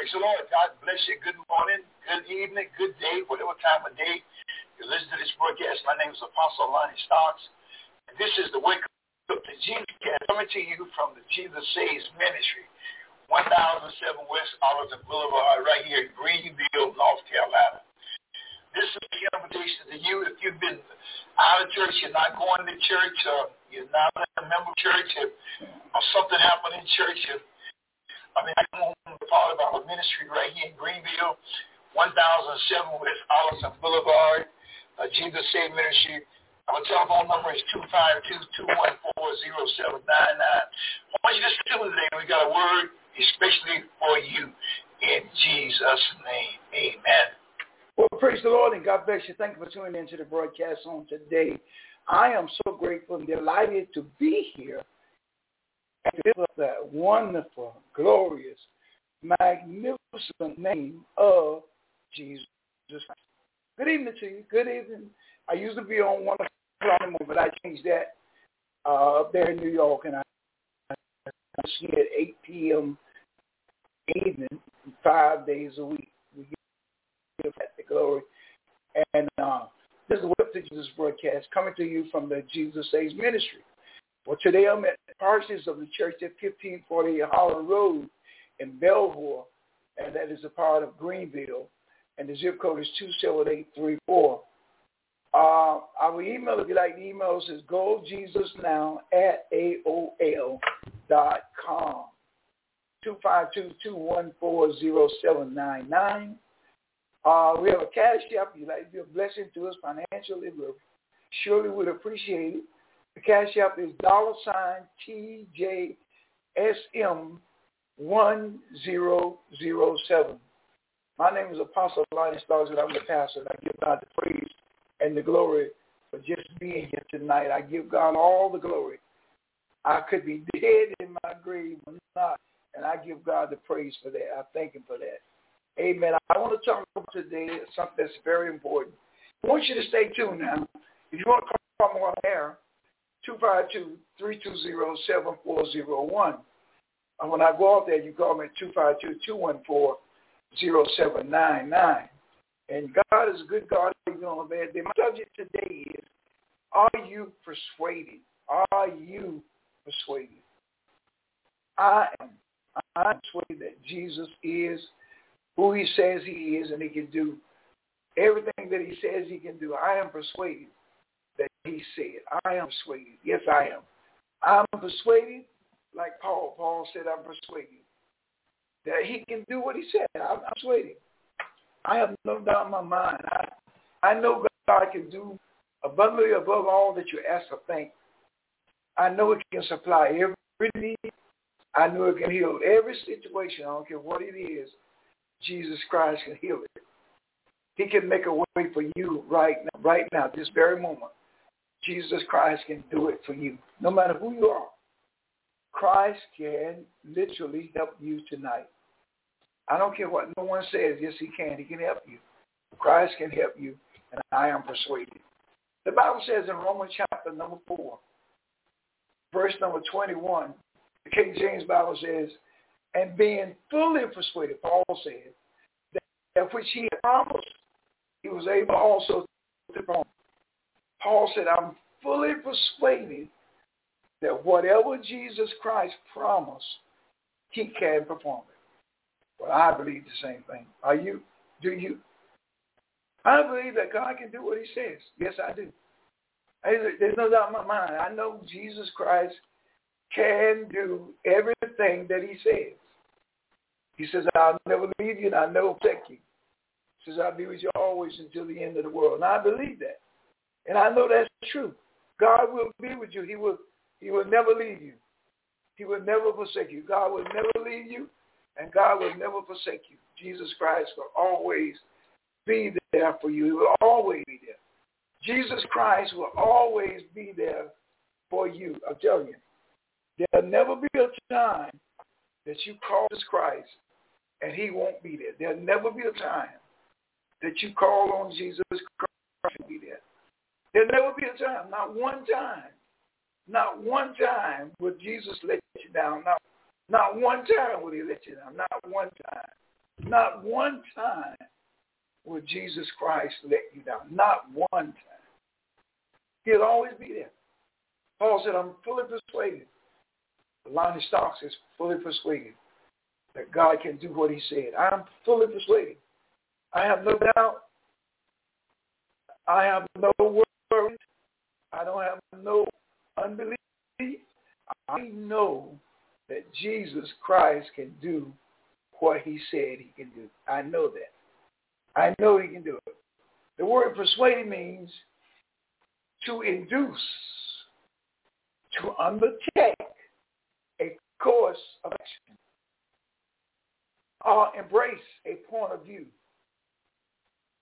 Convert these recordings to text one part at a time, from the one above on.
Praise the Lord. God bless you. Good morning, good evening, good day, whatever time of day you listen to this broadcast. My name is Apostle Lonnie Stocks. And this is the Wake Up to Jesus cast coming to you from the Jesus Saves Ministry, 1007 West Arlington Boulevard, right here in Greenville, North Carolina. This is the invitation to you. If you've been out of church, you're not going to church, or you're not a member of church, or, something happened in church, or I mean, I'm part of our ministry right here in Greenville, 1007 West Arlington Boulevard, uh, Jesus Save Ministry. Our telephone number is 252-214-0799. I want you to listen to today. We got a word especially for you in Jesus' name. Amen. Well, praise the Lord and God bless you. Thank you for tuning into the broadcast on today. I am so grateful and delighted to be here of that wonderful, glorious, magnificent name of Jesus Christ. Good evening to you. Good evening. I used to be on one o'clock the but I changed that uh, up there in New York, and I, see it at 8 p.m. evening, five days a week. We give that the glory. And uh, this is what Jesus broadcast coming to you from the Jesus Saves Ministry. Well, today I'm at the parsons of the church at 1540 Holland Road in Belvoir, and that is a part of Greenville, and the zip code is 27834. Uh, our email, if you like the emails, is gojesusnow at AOL dot com. 252-214-0799. Uh, we have a cash app. If you'd like to be a blessing to us financially, we surely would appreciate it. The cash app is dollar sign TJSM one zero zero seven. My name is Apostle Lonnie Stocks, and I'm the pastor. I give God the praise and the glory for just being here tonight. I give God all the glory. I could be dead in my grave, but not. And I give God the praise for that. I thank him for that. Amen. I want to talk about today something that's very important. I want you to stay tuned now. If you want to come on air, 252-320-7401. And when I go out there, you call me at 252-214-0799. And God is a good God even on a bad. My subject today is, are you persuaded? Are you persuaded? I am. I am persuaded that Jesus is who he says he is and he can do everything that he says he can do. I am persuaded that he said. I am persuaded. Yes, I am. I'm persuaded, like Paul. Paul said, I'm persuaded that he can do what he said. I'm, persuaded. I have no doubt in my mind. I, I know God can do abundantly above all that you ask or think. I know it can supply every need. I know it can heal every situation. I don't care what it is. Jesus Christ can heal it. He can make a way for you right now, right now, this very moment. Jesus Christ can do it for you, no matter who you are. Christ can literally help you tonight. I don't care what no one says. Yes, he can. He can help you. Christ can help you, and I am persuaded. The Bible says in Romans chapter number 4, verse number 21, the King James Bible says, and being fully persuaded, Paul said, that, which he had promised, he was able also to perform. Paul said, I'm fully persuaded that whatever Jesus Christ promised, he can perform it. Well, I believe the same thing. Are you? Do you? I believe that God can do what he says. Yes, I do. There's no doubt in my mind. I know Jesus Christ can do everything that he says. He says, I'll never leave you and I'll never forsake you. He says, I'll be with you always until the end of the world. And I believe that. And I know that's true. God will be with you. He will, he will never leave you. He will never forsake you. God will never leave you, and God will never forsake you. Jesus Christ will always be there for you. He will always be there. Jesus Christ will always be there for you. I'm telling you. There'll never be a time that you call Jesus Christ and he won't be there. There'll never be a time that you call on Jesus Christ. There'll never be a time, not one time, not one time will Jesus let you down. Not, not one time will he let you down. Not one time. Not one time will Jesus Christ let you down. Not one time. He'll always be there. Paul said, I'm fully persuaded. Lonnie Stocks is fully persuaded that God can do what he said. I'm fully persuaded. I have no doubt. I have no. I don't have no unbelief. I know that Jesus Christ can do what he said he can do. I know that. I know he can do it. The word persuade means to induce, to undertake a course of action, or embrace a point of view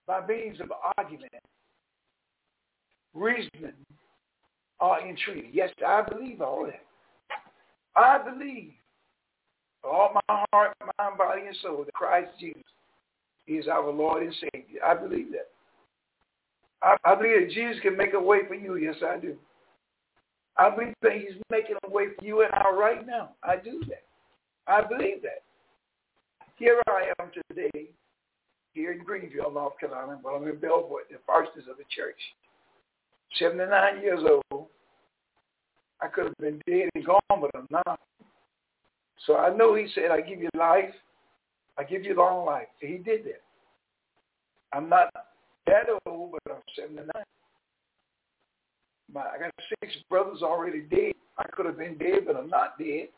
by means of argument, reasoning, or entreaty. Yes, I believe all that. I believe all my heart, mind, body, and soul that Christ Jesus is our Lord and Savior. I believe that. I, I believe that Jesus can make a way for you. Yes, I do. I believe that he's making a way for you and I right now. I do that. I believe that. Here I am today, here in Greenville, North Carolina, but I'm in Belvoir, the pastors of the church. 79 years old. I could have been dead and gone, but I'm not. So I know he said, I give you life. I give you long life. He did that. I'm not that old, but I'm 79. My, I got six brothers already dead. I could have been dead, but I'm not dead.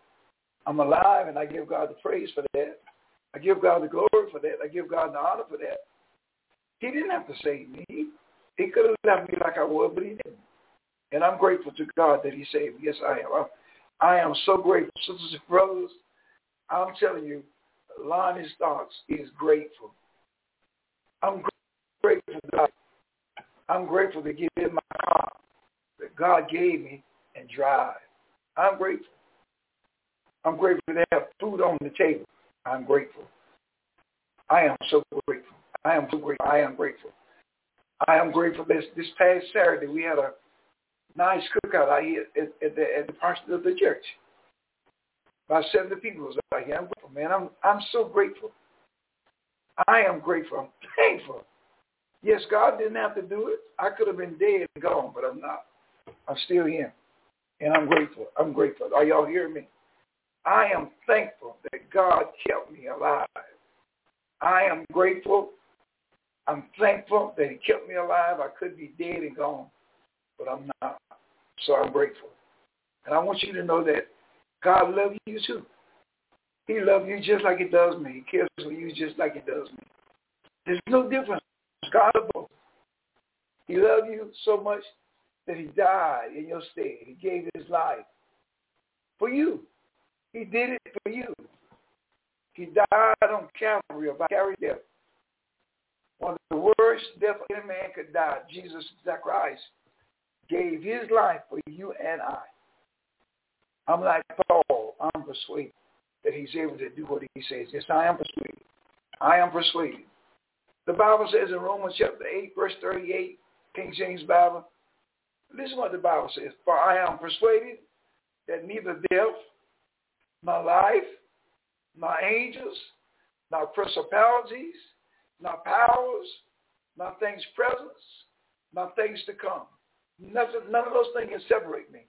I'm alive, and I give God the praise for that. I give God the glory for that. I give God the honor for that. He didn't have to save me. He could have left me like I was, but he didn't. And I'm grateful to God that he saved me. Yes, I am. I, am so grateful. Sisters and brothers, I'm telling you, Lonnie Stocks is grateful. I'm grateful to God. I'm grateful to get in my car that God gave me and drive. I'm grateful. I'm grateful to have food on the table. I'm grateful. I am so grateful. I am so grateful. I am grateful. I am grateful. This this past Saturday we had a nice cookout out here at, at the at the parsonage of the church. About seventy people was out here. I'm grateful, man. I'm I'm so grateful. I am grateful. I'm thankful. Yes, God didn't have to do it. I could have been dead and gone, but I'm not. I'm still here. And I'm grateful. I'm grateful. Are y'all hearing me? I am thankful that God kept me alive. I am grateful. I'm thankful that he kept me alive. I could be dead and gone, but I'm not. So I'm grateful. And I want you to know that God loves you too. He loves you just like he does me. He cares for you just like he does me. There's no difference. God both. He loved you so much that he died in your stead. He gave his life for you. He did it for you. He died on Calvary about carry death. One of the worst death any man could die, Jesus Christ gave his life for you and I. I'm like Paul. I'm persuaded that he's able to do what he says. Yes, I am persuaded. I am persuaded. The Bible says in Romans chapter 8, verse 38, King James Bible, listen what the Bible says. For I am persuaded that neither death, nor life, nor angels, nor principalities, nor powers, not things present, not things to come. Nothing, none of those things can separate me.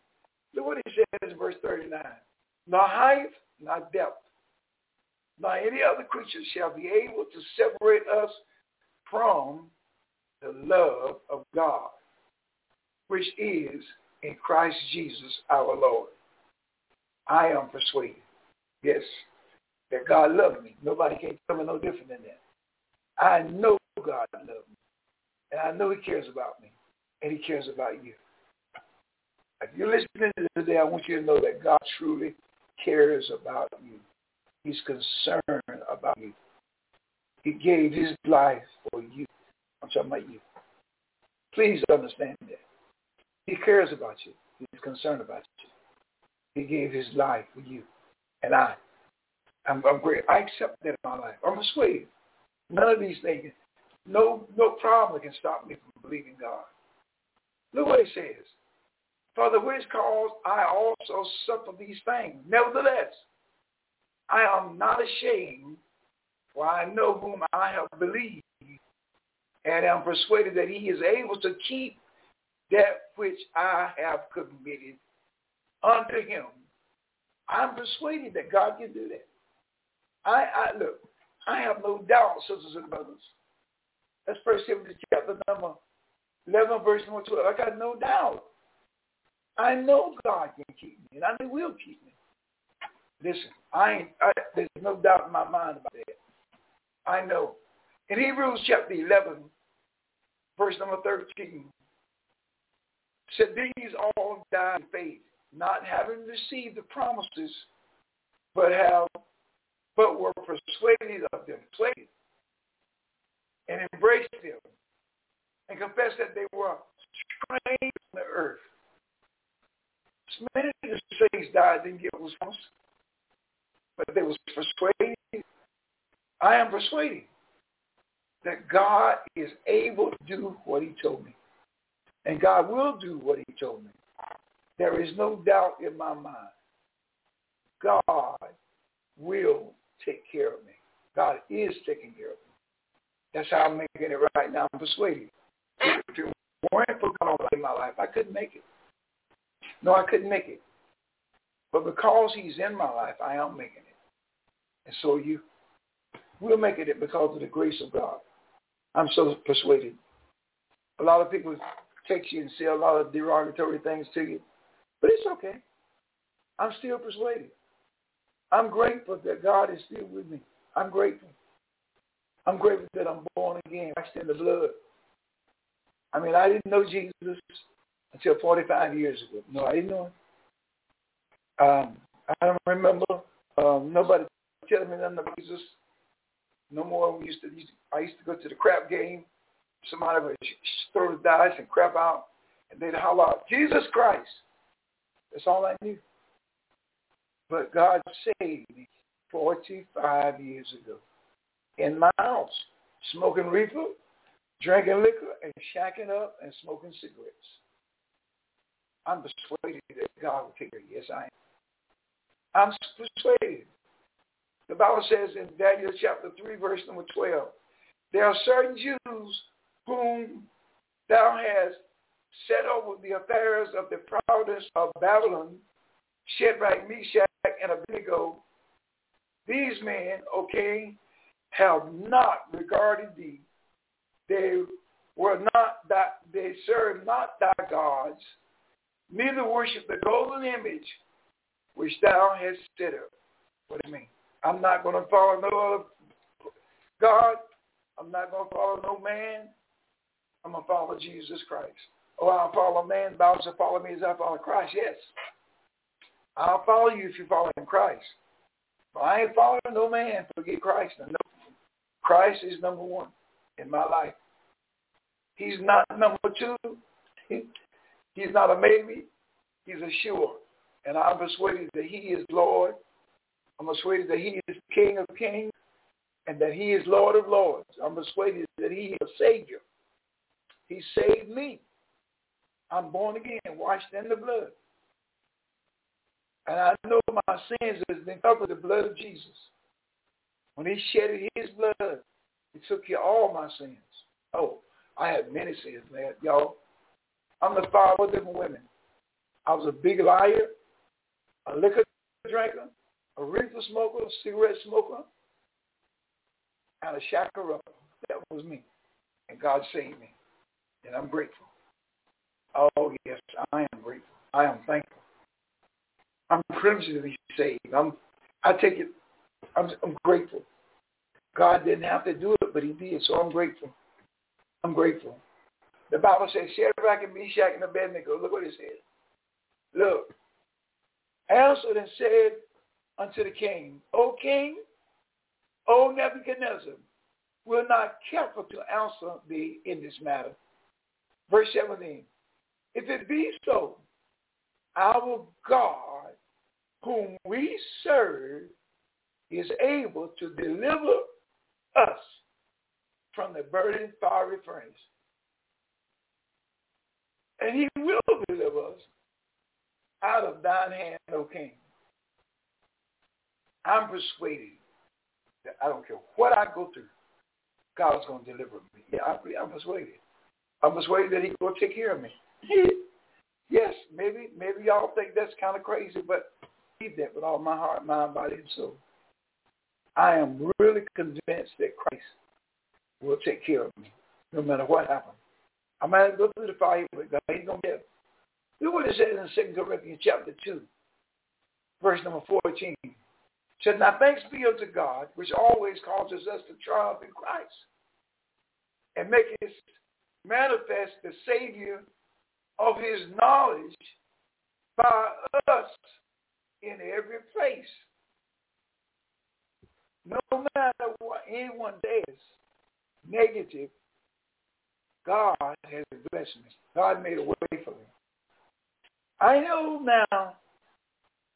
Look what he says in verse 39. Nor height, nor depth, nor any other creature shall be able to separate us from the love of God, which is in Christ Jesus our Lord. I am persuaded, yes, that God loves me. Nobody can tell me no different than that. I know God loves me. And I know he cares about me. And he cares about you. If you're listening to today, I want you to know that God truly cares about you. He's concerned about you. He gave his life for you. I'm talking about you. Please understand that. He cares about you. He's concerned about you. He gave his life for you. And I, I'm, I'm great. I accept that in my life. I'm persuaded. None of these things, no, no problem can stop me from believing God. Look what it says. For the which cause I also suffer these things. Nevertheless, I am not ashamed, for I know whom I have believed, and am persuaded that he is able to keep that which I have committed unto him. I'm persuaded that God can do that. I, I look, I have no doubt, sisters and brothers. That's First Timothy chapter number 11, verse number 12. I got no doubt. I know God can keep me, and I know He will keep me. Listen, I ain't, I, there's no doubt in my mind about that. I know. In Hebrews chapter 11, verse number 13, said these all died in faith, not having received the promises, but have but were persuaded of them, persuaded, and embraced them, and confessed that they were strange on the earth. Many of the saints died, didn't get was but they was persuaded. I am persuaded that God is able to do what he told me. And God will do what he told me. There is no doubt in my mind. God will take care of me. God is taking care of me. That's how I'm making it right now. I'm persuaded. If it weren't for God in my life, I couldn't make it. No, I couldn't make it. But because he's in my life, I am making it. And so you will make it because of the grace of God. I'm so persuaded. A lot of people text you and say a lot of derogatory things to you. But it's okay. I'm still persuaded. I'm grateful that God is still with me. I'm grateful. I'm grateful that I'm born again, washed in the blood. I mean, I didn't know Jesus until 45 years ago. No, I didn't know him. Um, I don't remember um, nobody telling me nothing about Jesus. No more. We used to, I used to go to the crap game. Somebody would throw the dice and crap out, and they'd holler out, Jesus Christ. That's all I knew. But God saved me 45 years ago in my house, smoking reefer, drinking liquor, and shacking up and smoking cigarettes. I'm persuaded that God will take care. Yes, I am. I'm persuaded. The Bible says in Daniel chapter 3, verse number 12, there are certain Jews whom thou hast set over the affairs of the proudest of Babylon, Shadrach, Meshach, and Abednego. These men, okay, have not regarded thee. They were not that they served not thy gods, neither worship the golden image which thou hast set up. What do you mean? I'm not going to follow no other God. I'm not going to follow no man. I'm going to follow Jesus Christ. Oh, I'll follow man, thou shalt follow me as I follow Christ. Yes. I'll follow you if you follow in Christ. But I ain't following no man. Forget Christ. No. Christ is number one in my life. He's not number two. He's not a maybe. He's a sure. And I'm persuaded that he is Lord. I'm persuaded that he is King of kings and that he is Lord of lords. I'm persuaded that he is Savior. He saved me. I'm born again, washed in the blood. And I know my sins has been covered with the blood of Jesus. When he shedded his blood, he took care of all my sins. Oh, I had many sins, man. Y'all, I'm the father of different women. I was a big liar, a liquor drinker, a reefer smoker, a cigarette smoker, and a shacker up. That was me. And God saved me. And I'm grateful. Oh, yes, I am grateful. I am thankful. I'm privileged to be saved. I'm, I take it, I'm, I'm grateful. God didn't have to do it, but he did, so I'm grateful. I'm grateful. The Bible says, Shadrach and Meshach and Abednego, look what it says. Look, answered and said unto the king, O king, O Nebuchadnezzar, will not careful to answer thee in this matter. Verse 17, if it be so, our God, whom we serve, is able to deliver us from the burning fiery furnace. And he will deliver us out of thine hand, O king. I'm persuaded that I don't care what I go through, God's going to deliver me. Yeah, I, I'm persuaded. I'm persuaded that he's going to take care of me. yes, maybe maybe y'all think that's kind of crazy, but believe that with all my heart, mind, body, and soul. I am really convinced that Christ will take care of me no matter what happens. I might go through the fire, but God ain't to get Look what it says in 2 Corinthians chapter 2, verse number 14. It said, Now thanks be unto God, which always causes us to triumph in Christ and make maketh manifest the Savior of his knowledge by us in every place. No matter what anyone does negative, God has blessed me. God made a way for me. I know now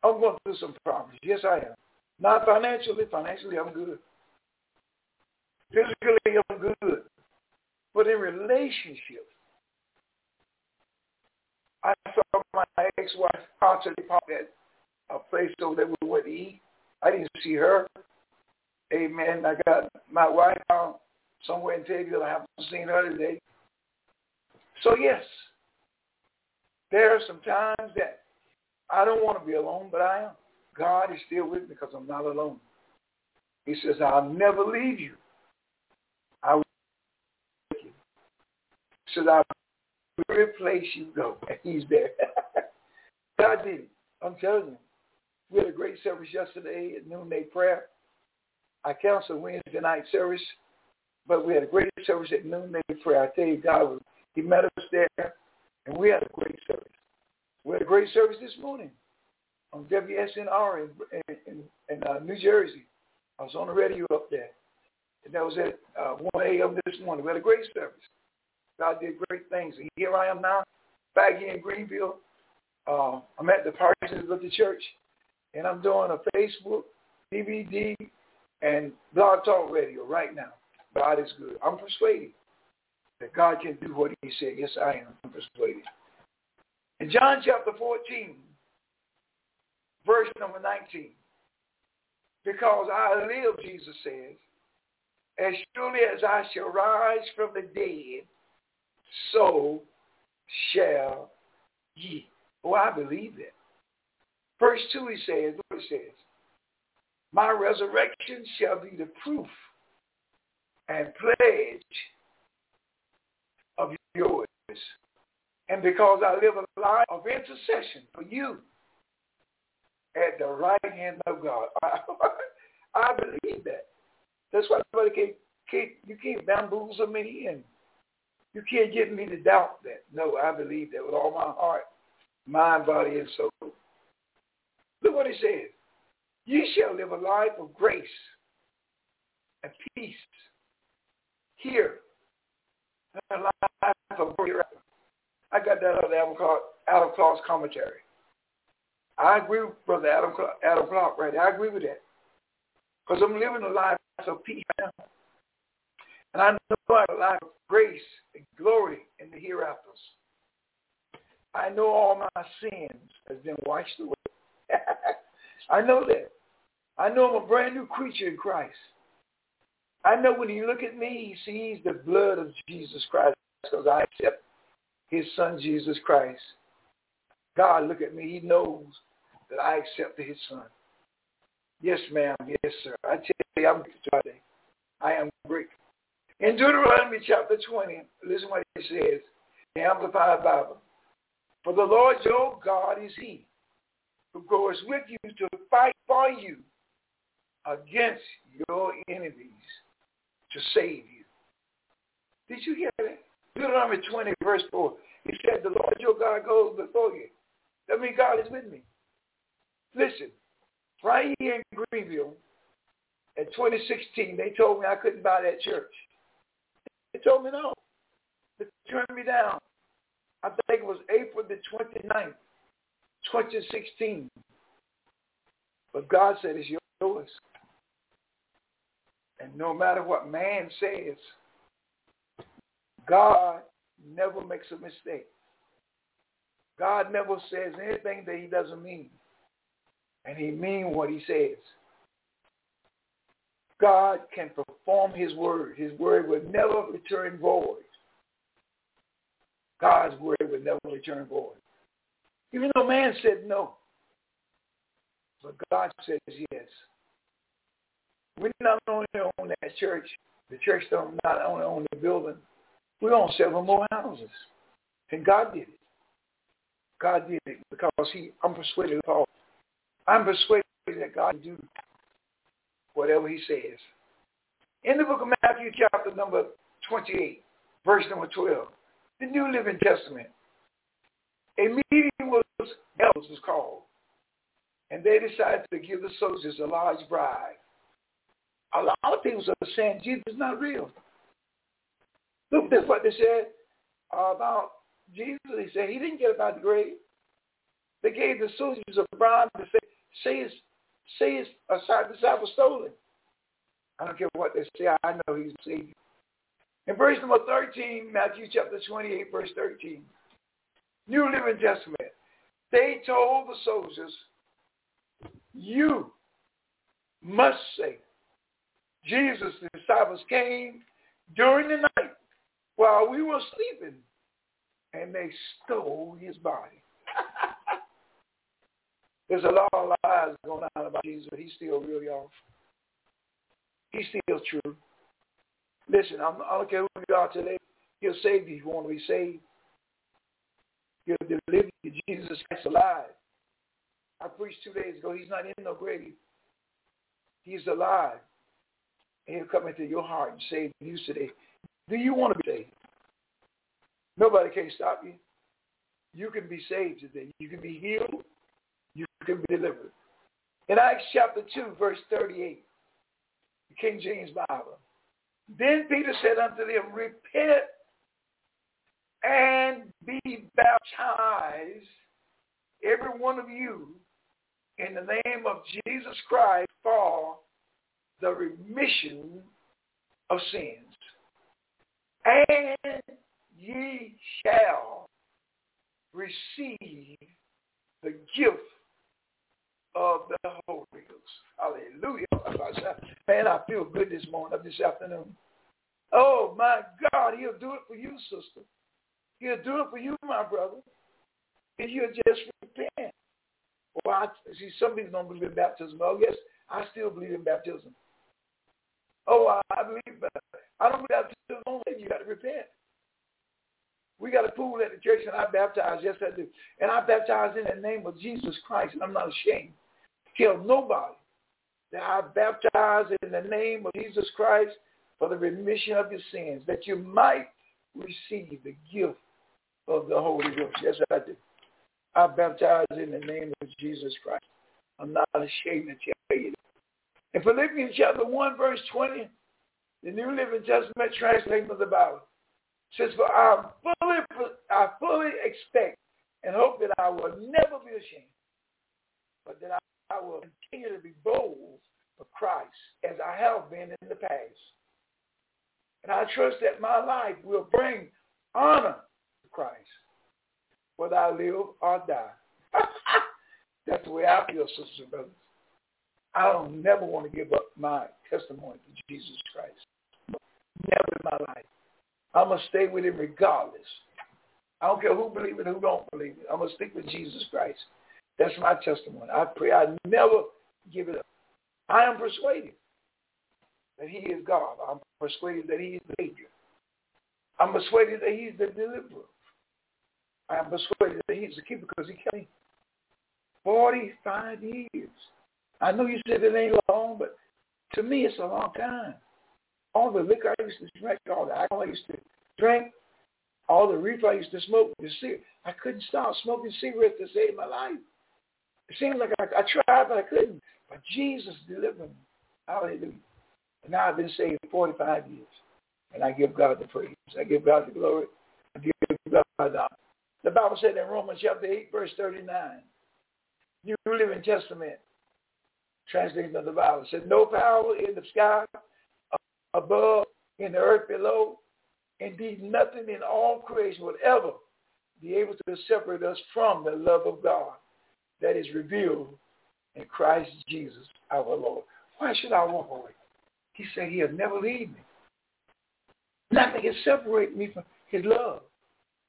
I'm going through some problems. Yes, I am. Not financially. Financially, I'm good. Physically, I'm good. But in relationships, I saw my ex-wife constantly pop at a place over there we went to eat. I didn't see her. Amen. I got my wife out somewhere in Taylorville. I haven't seen her today. So yes, there are some times that I don't want to be alone, but I am. God is still with me because I'm not alone. He says, I'll never leave you. I will you. He says, I'll every place you go. He's there. God did it. I'm telling you. We had a great service yesterday at noonday prayer. I canceled Wednesday night service, but we had a great service at noonday prayer. I tell you, God he met us there, and we had a great service. We had a great service this morning on WSNR in, in, in uh, New Jersey. I was on the radio up there. And that was at uh, 1 a.m. this morning. We had a great service. God did great things. And here I am now, back here in Greenville. Uh, I'm at the Parsons of the church, and I'm doing a Facebook, DVD, and blog talk radio right now. God is good. I'm persuaded that God can do what he said. Yes, I am. I'm persuaded. In John chapter 14, verse number 19, because I live, Jesus says, as surely as I shall rise from the dead, so shall ye. Oh, I believe that. Verse 2, he says, what it says, my resurrection shall be the proof and pledge of yours and because I live a life of intercession for you at the right hand of God. I, I believe that. That's why nobody can't, can't, you can't bamboozle me and you can't get me to doubt that. No, I believe that with all my heart, mind, body, and soul. Look what he says. You shall live a life of grace and peace here, a life of. I got that out of Adam Adam Clarke's commentary. I agree with Brother Adam, Adam Clarke right there. I agree with that. Because I'm living a life of peace now. And I know I have a life of grace and glory in the hereafters. I know all my sins has been washed away. I know that. I know I'm a brand new creature in Christ. I know when he look at me, he sees the blood of Jesus Christ because I accept his son Jesus Christ. God, look at me. He knows that I accepted his son. Yes, ma'am. Yes, sir. I tell you, I'm grateful I am grateful. In Deuteronomy chapter 20, listen what it says, the Amplified Bible. For the Lord your God is he who goes with you to fight for you against your enemies to save you. Did you hear that? Deuteronomy 20, verse 4. He said, the Lord your God goes before you. That means God is with me. Listen, right here in Greenville, in 2016, they told me I couldn't buy that church. They told me no. They turned me down. I think it was April the 29th, 2016. But God said it's yours. And no matter what man says, God never makes a mistake. God never says anything that he doesn't mean. And he mean what he says. God can perform his word. His word will never return void. God's word will never return void. Even though man said no, but God says yes. We're not only own that church, the church don't not only own the building, we own several more houses. And God did it. God did it because he, I'm persuaded, Paul, I'm persuaded that God can do whatever he says. In the book of Matthew chapter number 28, verse number 12, the New Living Testament, a meeting was elders was called, and they decided to give the soldiers a large bribe. A lot of people are saying Jesus is not real. Look, that's what they said about Jesus. They said he didn't get about the grave. They gave the soldiers a bribe to say, say his, say his uh, disciple stole it. I don't care what they say. I know he's savior. In verse number 13, Matthew chapter 28, verse 13, New Living Testament, they told the soldiers, you must say, Jesus' the disciples came during the night while we were sleeping, and they stole his body. There's a lot of lies going on about Jesus, but he's still real, y'all. He's still true. Listen, I'm, I don't care who you are today. He'll save you if you want to be saved. He'll deliver you. Jesus Christ alive. I preached two days ago. He's not in no grave. He's alive. He'll come into your heart and save you today. Do you want to be saved? Nobody can stop you. You can be saved today. You can be healed. You can be delivered. In Acts chapter 2, verse 38, the King James Bible. Then Peter said unto them, Repent and be baptized, every one of you, in the name of Jesus Christ for the remission of sins. And ye shall receive the gift of the Holy Ghost. Hallelujah. Man, I feel good this morning, this afternoon. Oh, my God, he'll do it for you, sister. He'll do it for you, my brother. And you'll just repent. Well, I see some people don't believe in baptism. Oh, yes, I still believe in baptism. Oh, I, I believe, but I don't believe baptism only. You got to repent. We got a pool at the church, and I baptize. Yes, I do. And I baptize in the name of Jesus Christ, and I'm not ashamed kill nobody. That I baptize in the name of Jesus Christ for the remission of your sins, that you might receive the gift of the Holy Ghost. Yes, I do. I baptize in the name of Jesus Christ. I'm not ashamed to tell you. In Philippians chapter 1, verse 20, the New Living Testament translation of the Bible says, For I fully, I fully expect and hope that I will never be ashamed, but that I I will continue to be bold for Christ as I have been in the past. And I trust that my life will bring honor Christ, whether I live or die. That's the way I feel, sisters and brothers. I don't never want to give up my testimony to Jesus Christ. Never in my life. I'm going to stay with him regardless. I don't care who believes it, who don't believe it. I'm going to stick with Jesus Christ. That's my testimony. I pray I never give it up. I am persuaded that he is God. I'm persuaded that he is the Savior. I'm persuaded that he's the deliverer. I am persuaded that he's the keeper because he kept me. 45 years. I know you said it ain't long, but to me it's a long time. All the liquor I used to drink, all the alcohol I used to drink, all the reefer I used to smoke, the cigarette, I couldn't stop smoking cigarettes to save my life. It seemed like I, I tried, but I couldn't. But Jesus delivered me. Hallelujah. And now I've been saved 45 years. And I give God the praise. I give God the glory. I give God the honor. The Bible said in Romans chapter 8, verse 39, New Living Testament, translation of the Bible, said, no power in the sky above, in the earth below, indeed nothing in all creation will ever be able to separate us from the love of God that is revealed in Christ Jesus our Lord. Why should I walk away? He said he'll never leave me. Nothing can separate me from his love.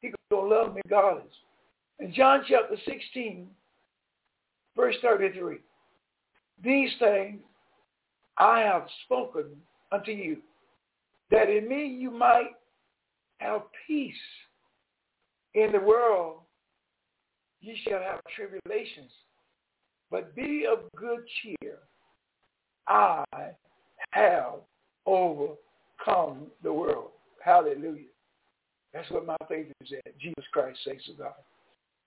He going to love me regardless. In John chapter 16, verse 33, these things I have spoken unto you, that in me you might have peace. In the world ye shall have tribulations, but be of good cheer. I have overcome the world. Hallelujah. That's what my faith is at. Jesus Christ says to God.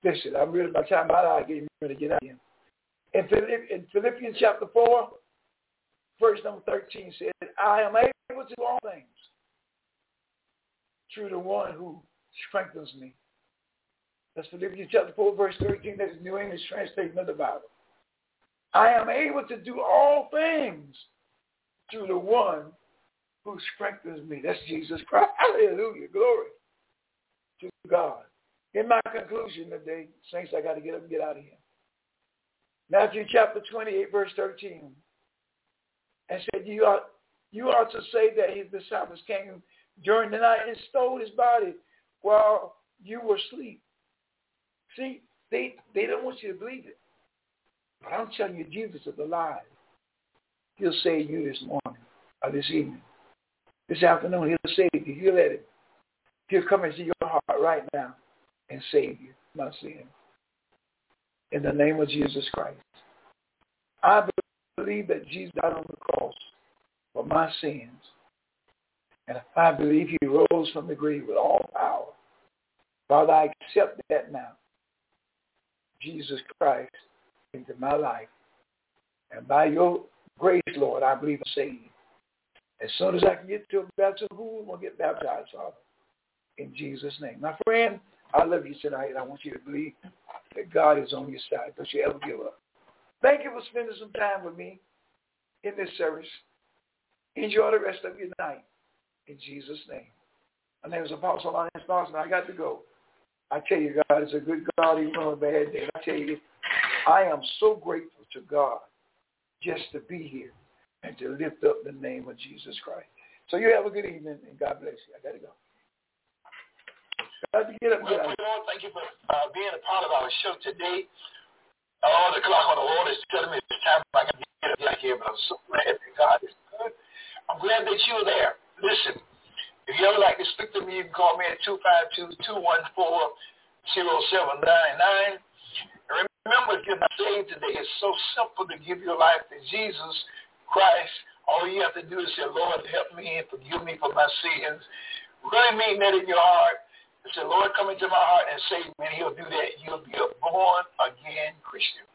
Listen, I'm really the time my eye getting ready to get out of here. In, in Philippians chapter 4, verse number 13 said, I am able to do all things through the one who strengthens me. That's Philippians chapter 4, verse 13. That's the New English translation of the Bible. I am able to do all things through the one who strengthens me. That's Jesus Christ. Hallelujah. Glory God. In my conclusion today, saints, I got to get up and get out of here. Matthew chapter 28, verse 13. And said, you ought, you ought to say that his disciples came during the night and stole his body while you were asleep. See, they, they don't want you to believe it. But I'm telling you, Jesus is alive. He'll save you this morning or this evening. This afternoon, he'll save you. He'll let it. He'll come and your heart right now and save you, my sin. In the name of Jesus Christ. I believe that Jesus died on the cross for my sins. And I believe he rose from the grave with all power. Father, I accept that now. Jesus Christ into my life. And by your grace, Lord, I believe I'm saved. As soon as I can get to a baptism, who will get baptized, Father? In Jesus' name. My friend, I love you tonight. and I want you to believe that God is on your side. Don't you ever give up. Thank you for spending some time with me in this service. Enjoy the rest of your night. In Jesus' name. My name is Apostle Lance Dawson. I got to go. I tell you, God is a good God even on a bad day. I tell you, I am so grateful to God just to be here and to lift up the name of Jesus Christ. So you have a good evening, and God bless you. I got to go. Got to get up out. Lord, thank you for uh, being a part of our show today. Oh, the clock on the wall is telling me it's time I to get up here, but I'm so glad that God is good. I'm glad that you're there. Listen, if you ever like to speak to me, you can call me at 252-214-0799. Remember, if you're not saved today, it's so simple to give your life to Jesus Christ. All you have to do is say, Lord, help me and forgive me for my sins. Really mean that in your heart. And say, Lord, come into my heart and save me. And he'll do that. You'll be a born-again Christian.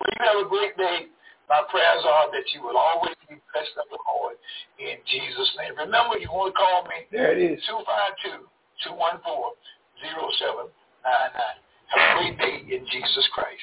Well, you have a great day. My prayers are that you will always be blessed of the Lord in Jesus' name. Remember, you want to call me. There it is. 252-214-0799. Have a great day in Jesus Christ.